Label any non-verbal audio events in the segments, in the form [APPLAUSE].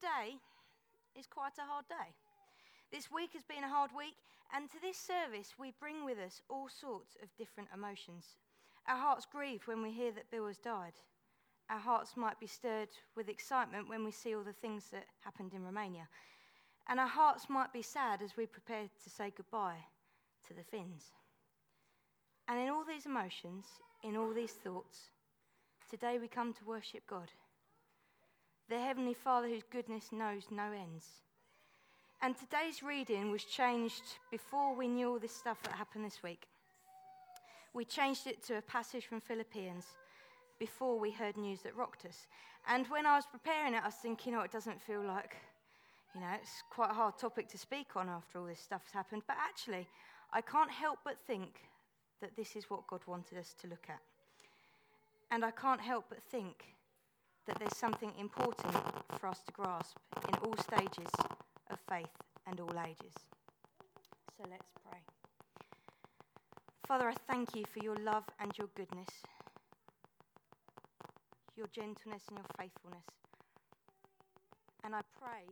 today is quite a hard day. This week has been a hard week, and to this service, we bring with us all sorts of different emotions. Our hearts grieve when we hear that Bill has died. Our hearts might be stirred with excitement when we see all the things that happened in Romania. And our hearts might be sad as we prepare to say goodbye to the Finns. And in all these emotions, in all these thoughts, today we come to worship God, the Heavenly Father whose goodness knows no ends. And today's reading was changed before we knew all this stuff that happened this week. We changed it to a passage from Philippians before we heard news that rocked us. And when I was preparing it, I was thinking, oh, it doesn't feel like, you know, it's quite a hard topic to speak on after all this stuff's happened. But actually, I can't help but think that this is what God wanted us to look at. And I can't help but think that there's something important for us to grasp in all stages of faith and all ages. So let's pray. Father, I thank you for your love and your goodness, your gentleness and your faithfulness. And I pray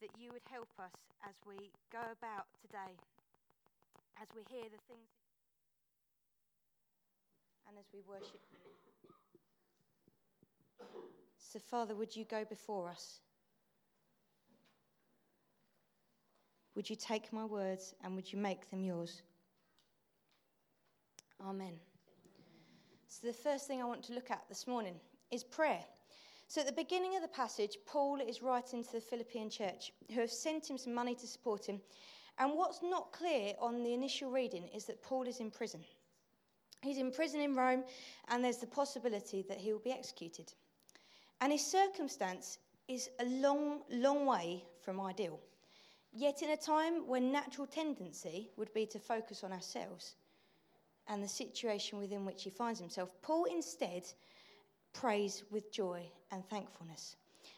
that you would help us as we go about today, as we hear the things and as we worship you. So, Father, would you go before us? Would you take my words and would you make them yours? Amen. So, the first thing I want to look at this morning is prayer. So, at the beginning of the passage, Paul is writing to the Philippian church who have sent him some money to support him. And what's not clear on the initial reading is that Paul is in prison. He's in prison in Rome, and there's the possibility that he will be executed. And his circumstance is a long, long way from ideal. Yet, in a time when natural tendency would be to focus on ourselves and the situation within which he finds himself, Paul instead prays with joy and thankfulness.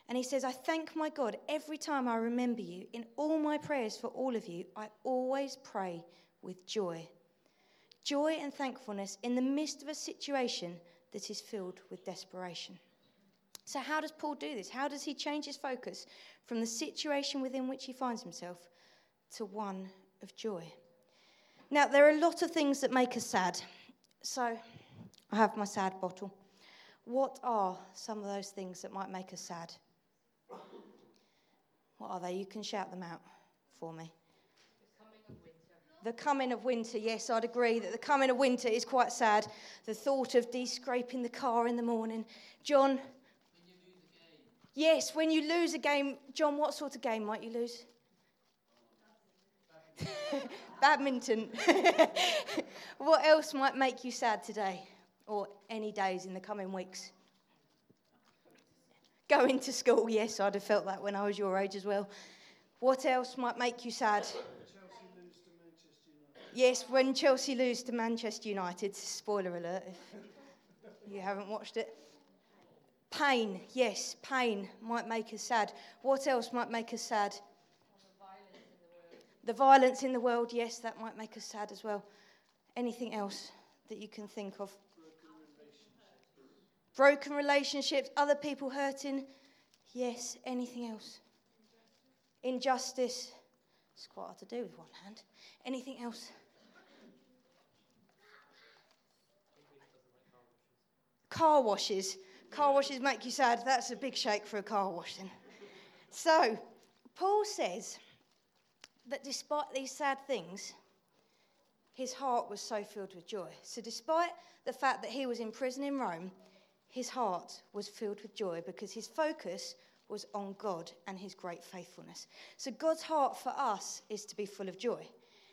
And he says, I thank my God every time I remember you. In all my prayers for all of you, I always pray with joy joy and thankfulness in the midst of a situation that is filled with desperation. So, how does Paul do this? How does he change his focus from the situation within which he finds himself to one of joy? Now, there are a lot of things that make us sad. So, I have my sad bottle. What are some of those things that might make us sad? What are they? You can shout them out for me. The coming of winter, yes, I'd agree that the coming of winter is quite sad. The thought of de scraping the car in the morning. John? Yes, when you lose a game. John, what sort of game might you lose? [LAUGHS] Badminton. [LAUGHS] what else might make you sad today or any days in the coming weeks? Going to school, yes, I'd have felt that when I was your age as well. What else might make you sad? Yes, when Chelsea lose to Manchester United, spoiler alert if you haven't watched it. Pain, yes, pain might make us sad. What else might make us sad? The violence in the world, yes, that might make us sad as well. Anything else that you can think of? Broken relationships, other people hurting, yes, anything else? Injustice, it's quite hard to do with one hand. Anything else? Car washes. Car washes make you sad. That's a big shake for a car wash then. So, Paul says that despite these sad things, his heart was so filled with joy. So, despite the fact that he was in prison in Rome, his heart was filled with joy because his focus was on God and his great faithfulness. So, God's heart for us is to be full of joy.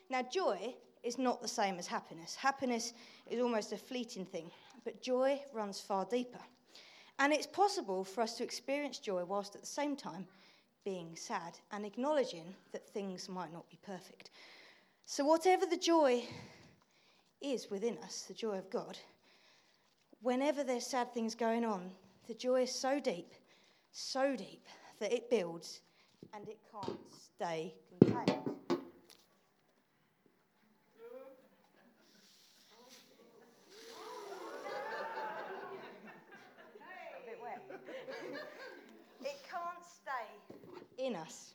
Now, joy is not the same as happiness. Happiness is almost a fleeting thing but joy runs far deeper. And it's possible for us to experience joy whilst at the same time being sad and acknowledging that things might not be perfect. So, whatever the joy is within us, the joy of God, whenever there's sad things going on, the joy is so deep, so deep, that it builds and it can't stay contained. it can't stay in us.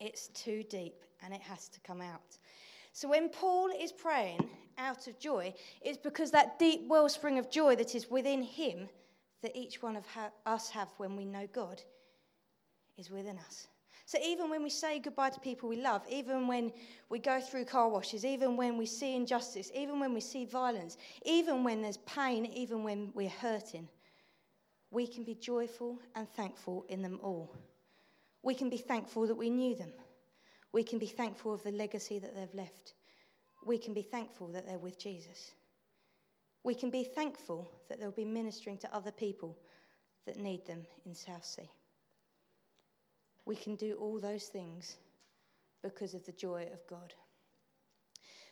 It's too deep and it has to come out. So when Paul is praying out of joy, it's because that deep wellspring of joy that is within him, that each one of ha- us have when we know God, is within us. So even when we say goodbye to people we love, even when we go through car washes, even when we see injustice, even when we see violence, even when there's pain, even when we're hurting, we can be joyful and thankful in them all. We can be thankful that we knew them. We can be thankful of the legacy that they've left. We can be thankful that they're with Jesus. We can be thankful that they'll be ministering to other people that need them in Southsea. We can do all those things because of the joy of God.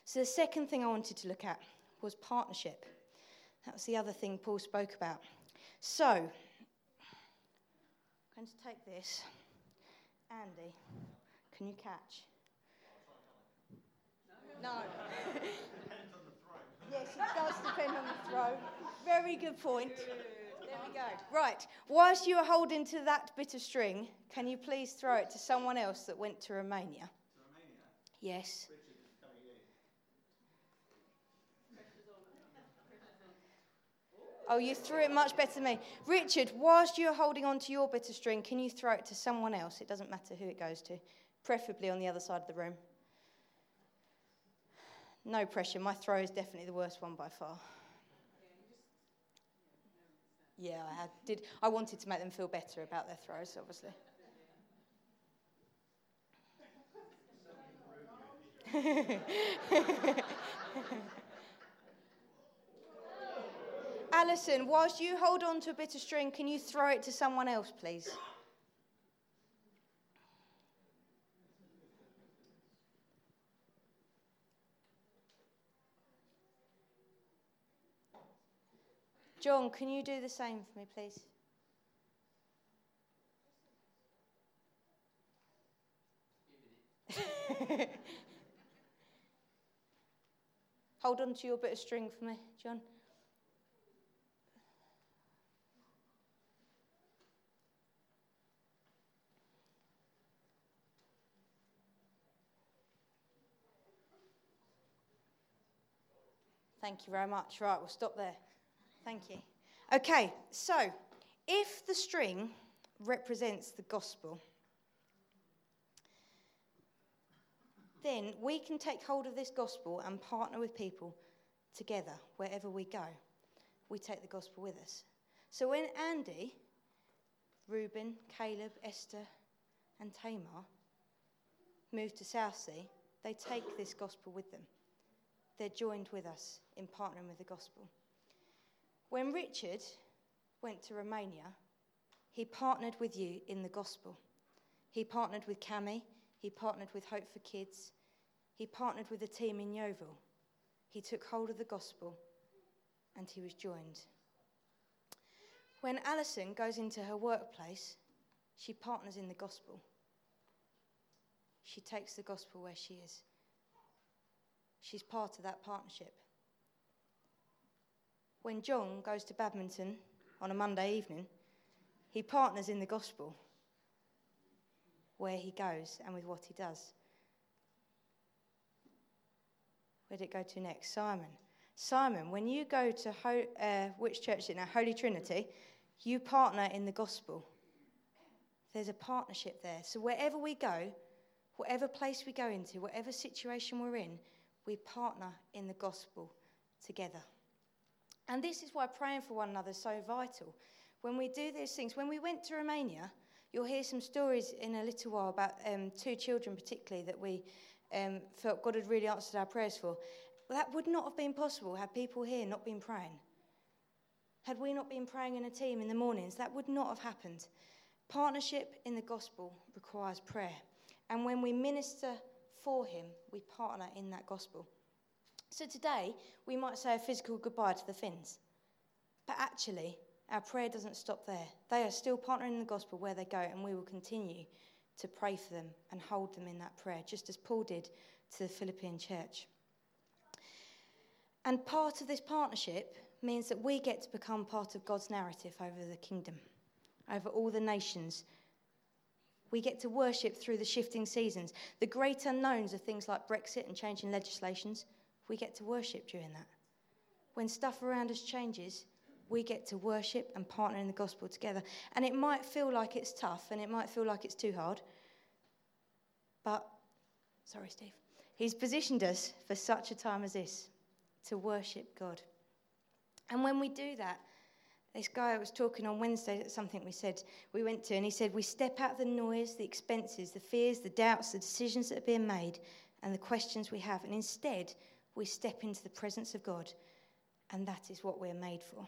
So, the second thing I wanted to look at was partnership. That was the other thing Paul spoke about. So, I'm going to take this. Andy, can you catch? No. Depends on the throat. [LAUGHS] yes, it does depend on the throw. Very good point. There we go. Right. Whilst you are holding to that bit of string, can you please throw it to someone else that went to Romania? To Romania? Yes. Oh, you threw it much better than me. Richard, whilst you're holding on to your bit of string, can you throw it to someone else? It doesn't matter who it goes to, preferably on the other side of the room. No pressure. My throw is definitely the worst one by far. Yeah, I did. I wanted to make them feel better about their throws, obviously. [LAUGHS] Alison, whilst you hold on to a bit of string, can you throw it to someone else, please? John, can you do the same for me, please? [LAUGHS] Hold on to your bit of string for me, John. Thank you very much. Right, we'll stop there. Thank you. Okay, so if the string represents the gospel, then we can take hold of this gospel and partner with people together wherever we go. We take the gospel with us. So when Andy, Reuben, Caleb, Esther, and Tamar move to Southsea, they take this gospel with them. They're joined with us in partnering with the gospel. When Richard went to Romania, he partnered with you in the gospel. He partnered with Cami, he partnered with Hope for Kids, he partnered with a team in Yeovil. He took hold of the gospel and he was joined. When Alison goes into her workplace, she partners in the gospel. She takes the gospel where she is. She's part of that partnership when John goes to badminton on a Monday evening, he partners in the gospel where he goes and with what he does. Where did it go to next? Simon. Simon, when you go to Ho- uh, which church is it now? Holy Trinity, you partner in the gospel. There's a partnership there. So wherever we go, whatever place we go into, whatever situation we're in, we partner in the gospel together. And this is why praying for one another is so vital. When we do these things, when we went to Romania, you'll hear some stories in a little while about um, two children, particularly, that we um, felt God had really answered our prayers for. Well, that would not have been possible had people here not been praying. Had we not been praying in a team in the mornings, that would not have happened. Partnership in the gospel requires prayer. And when we minister for Him, we partner in that gospel. So today, we might say a physical goodbye to the Finns. But actually, our prayer doesn't stop there. They are still partnering in the gospel where they go, and we will continue to pray for them and hold them in that prayer, just as Paul did to the Philippian church. And part of this partnership means that we get to become part of God's narrative over the kingdom, over all the nations We get to worship through the shifting seasons, the great unknowns of things like Brexit and changing legislations. We get to worship during that. When stuff around us changes, we get to worship and partner in the gospel together. And it might feel like it's tough and it might feel like it's too hard. But, sorry, Steve, He's positioned us for such a time as this to worship God. And when we do that, this guy I was talking on Wednesday, something we said we went to, and he said, We step out of the noise, the expenses, the fears, the doubts, the decisions that are being made, and the questions we have. And instead, we step into the presence of God, and that is what we're made for.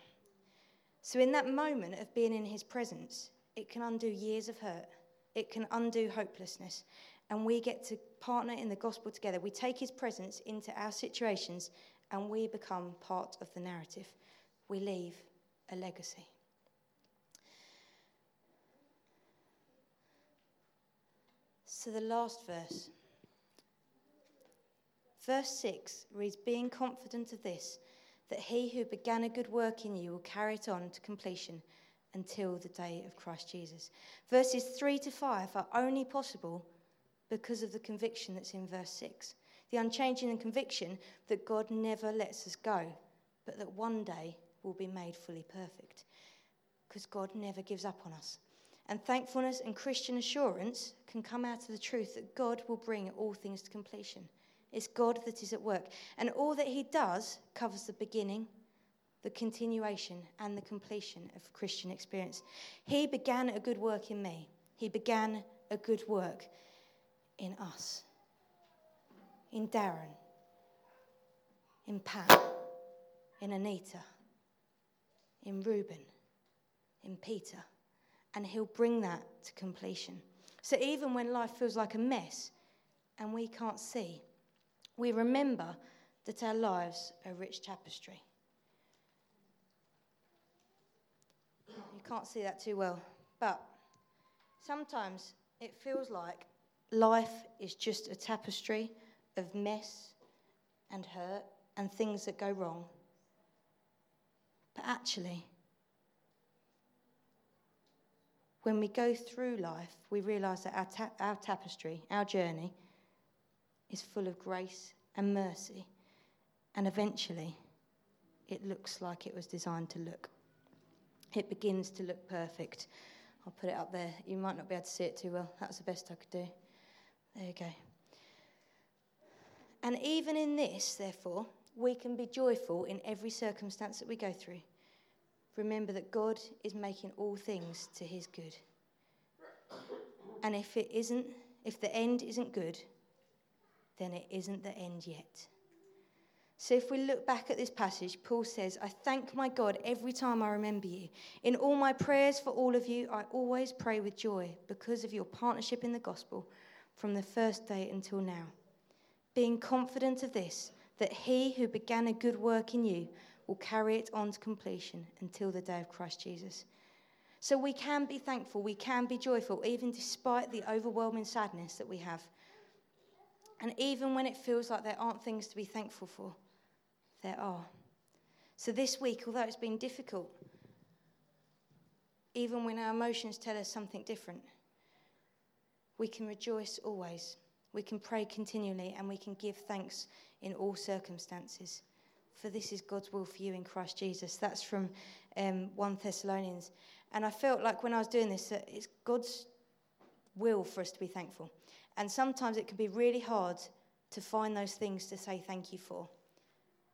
So, in that moment of being in his presence, it can undo years of hurt, it can undo hopelessness, and we get to partner in the gospel together. We take his presence into our situations, and we become part of the narrative. We leave a legacy. So, the last verse. Verse 6 reads Being confident of this, that he who began a good work in you will carry it on to completion until the day of Christ Jesus. Verses 3 to 5 are only possible because of the conviction that's in verse 6. The unchanging conviction that God never lets us go, but that one day will be made fully perfect. Because God never gives up on us. And thankfulness and Christian assurance can come out of the truth that God will bring all things to completion. It's God that is at work. And all that He does covers the beginning, the continuation, and the completion of Christian experience. He began a good work in me, He began a good work in us, in Darren, in Pat, in Anita, in Reuben, in Peter, and He'll bring that to completion. So even when life feels like a mess and we can't see, we remember that our lives are rich tapestry. You can't see that too well, but sometimes it feels like life is just a tapestry of mess and hurt and things that go wrong. But actually, when we go through life, we realize that our, ta- our tapestry, our journey, is full of grace and mercy. And eventually, it looks like it was designed to look. It begins to look perfect. I'll put it up there. You might not be able to see it too well. That's the best I could do. There you go. And even in this, therefore, we can be joyful in every circumstance that we go through. Remember that God is making all things to his good. And if it isn't, if the end isn't good, then it isn't the end yet. So, if we look back at this passage, Paul says, I thank my God every time I remember you. In all my prayers for all of you, I always pray with joy because of your partnership in the gospel from the first day until now. Being confident of this, that he who began a good work in you will carry it on to completion until the day of Christ Jesus. So we can be thankful, we can be joyful, even despite the overwhelming sadness that we have. And even when it feels like there aren't things to be thankful for, there are. So this week, although it's been difficult, even when our emotions tell us something different, we can rejoice always. We can pray continually and we can give thanks in all circumstances. For this is God's will for you in Christ Jesus. That's from um, 1 Thessalonians. And I felt like when I was doing this, that it's God's will for us to be thankful. And sometimes it can be really hard to find those things to say thank you for.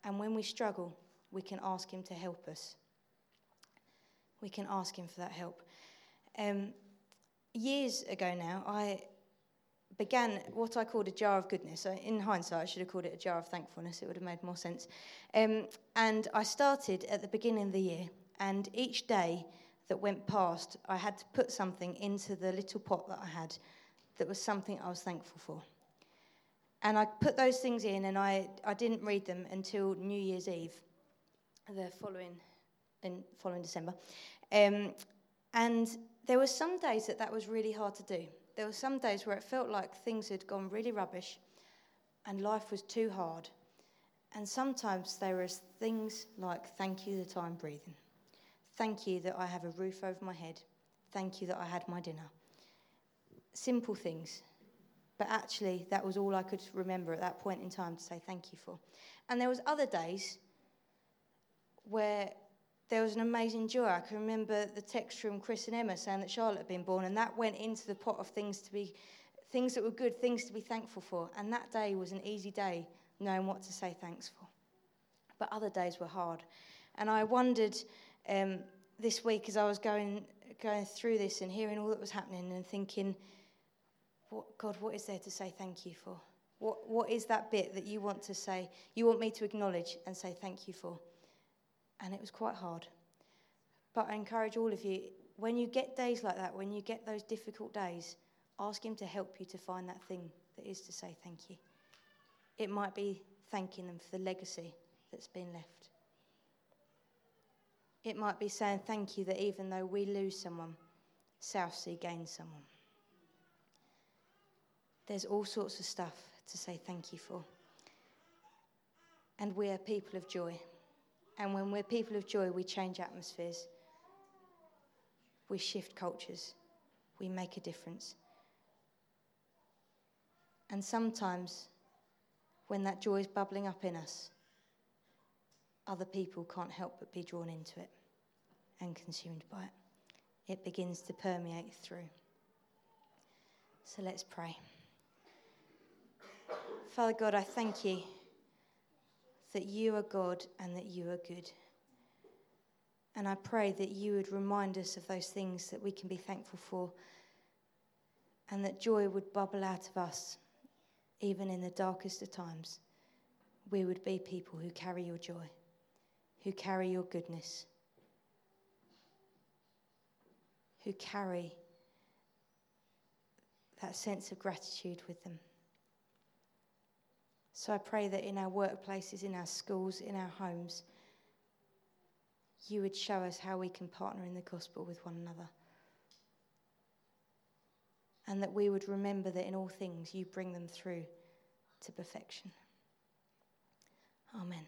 And when we struggle, we can ask Him to help us. We can ask Him for that help. Um, years ago now, I began what I called a jar of goodness. So in hindsight, I should have called it a jar of thankfulness. It would have made more sense. Um, and I started at the beginning of the year, and each day that went past, I had to put something into the little pot that I had that was something I was thankful for. And I put those things in, and I, I didn't read them until New Year's Eve, the following, in following December. Um, and there were some days that that was really hard to do. There were some days where it felt like things had gone really rubbish and life was too hard. And sometimes there were things like, thank you that I'm breathing. Thank you that I have a roof over my head. Thank you that I had my dinner. simple things. But actually, that was all I could remember at that point in time to say thank you for. And there was other days where there was an amazing joy. I can remember the text from Chris and Emma saying that Charlotte had been born, and that went into the pot of things to be, things that were good, things to be thankful for. And that day was an easy day, knowing what to say thanks for. But other days were hard, and I wondered um, this week as I was going going through this and hearing all that was happening and thinking, what, God, what is there to say thank you for? What, what is that bit that you want to say, you want me to acknowledge and say thank you for? And it was quite hard. But I encourage all of you, when you get days like that, when you get those difficult days, ask Him to help you to find that thing that is to say thank you. It might be thanking them for the legacy that's been left. It might be saying thank you that even though we lose someone, Southsea gains someone. There's all sorts of stuff to say thank you for. And we are people of joy. And when we're people of joy, we change atmospheres, we shift cultures, we make a difference. And sometimes, when that joy is bubbling up in us, other people can't help but be drawn into it and consumed by it. It begins to permeate through. So let's pray. Father God, I thank you that you are God and that you are good. And I pray that you would remind us of those things that we can be thankful for and that joy would bubble out of us, even in the darkest of times. We would be people who carry your joy, who carry your goodness, who carry that sense of gratitude with them. So I pray that in our workplaces, in our schools, in our homes, you would show us how we can partner in the gospel with one another. And that we would remember that in all things you bring them through to perfection. Amen.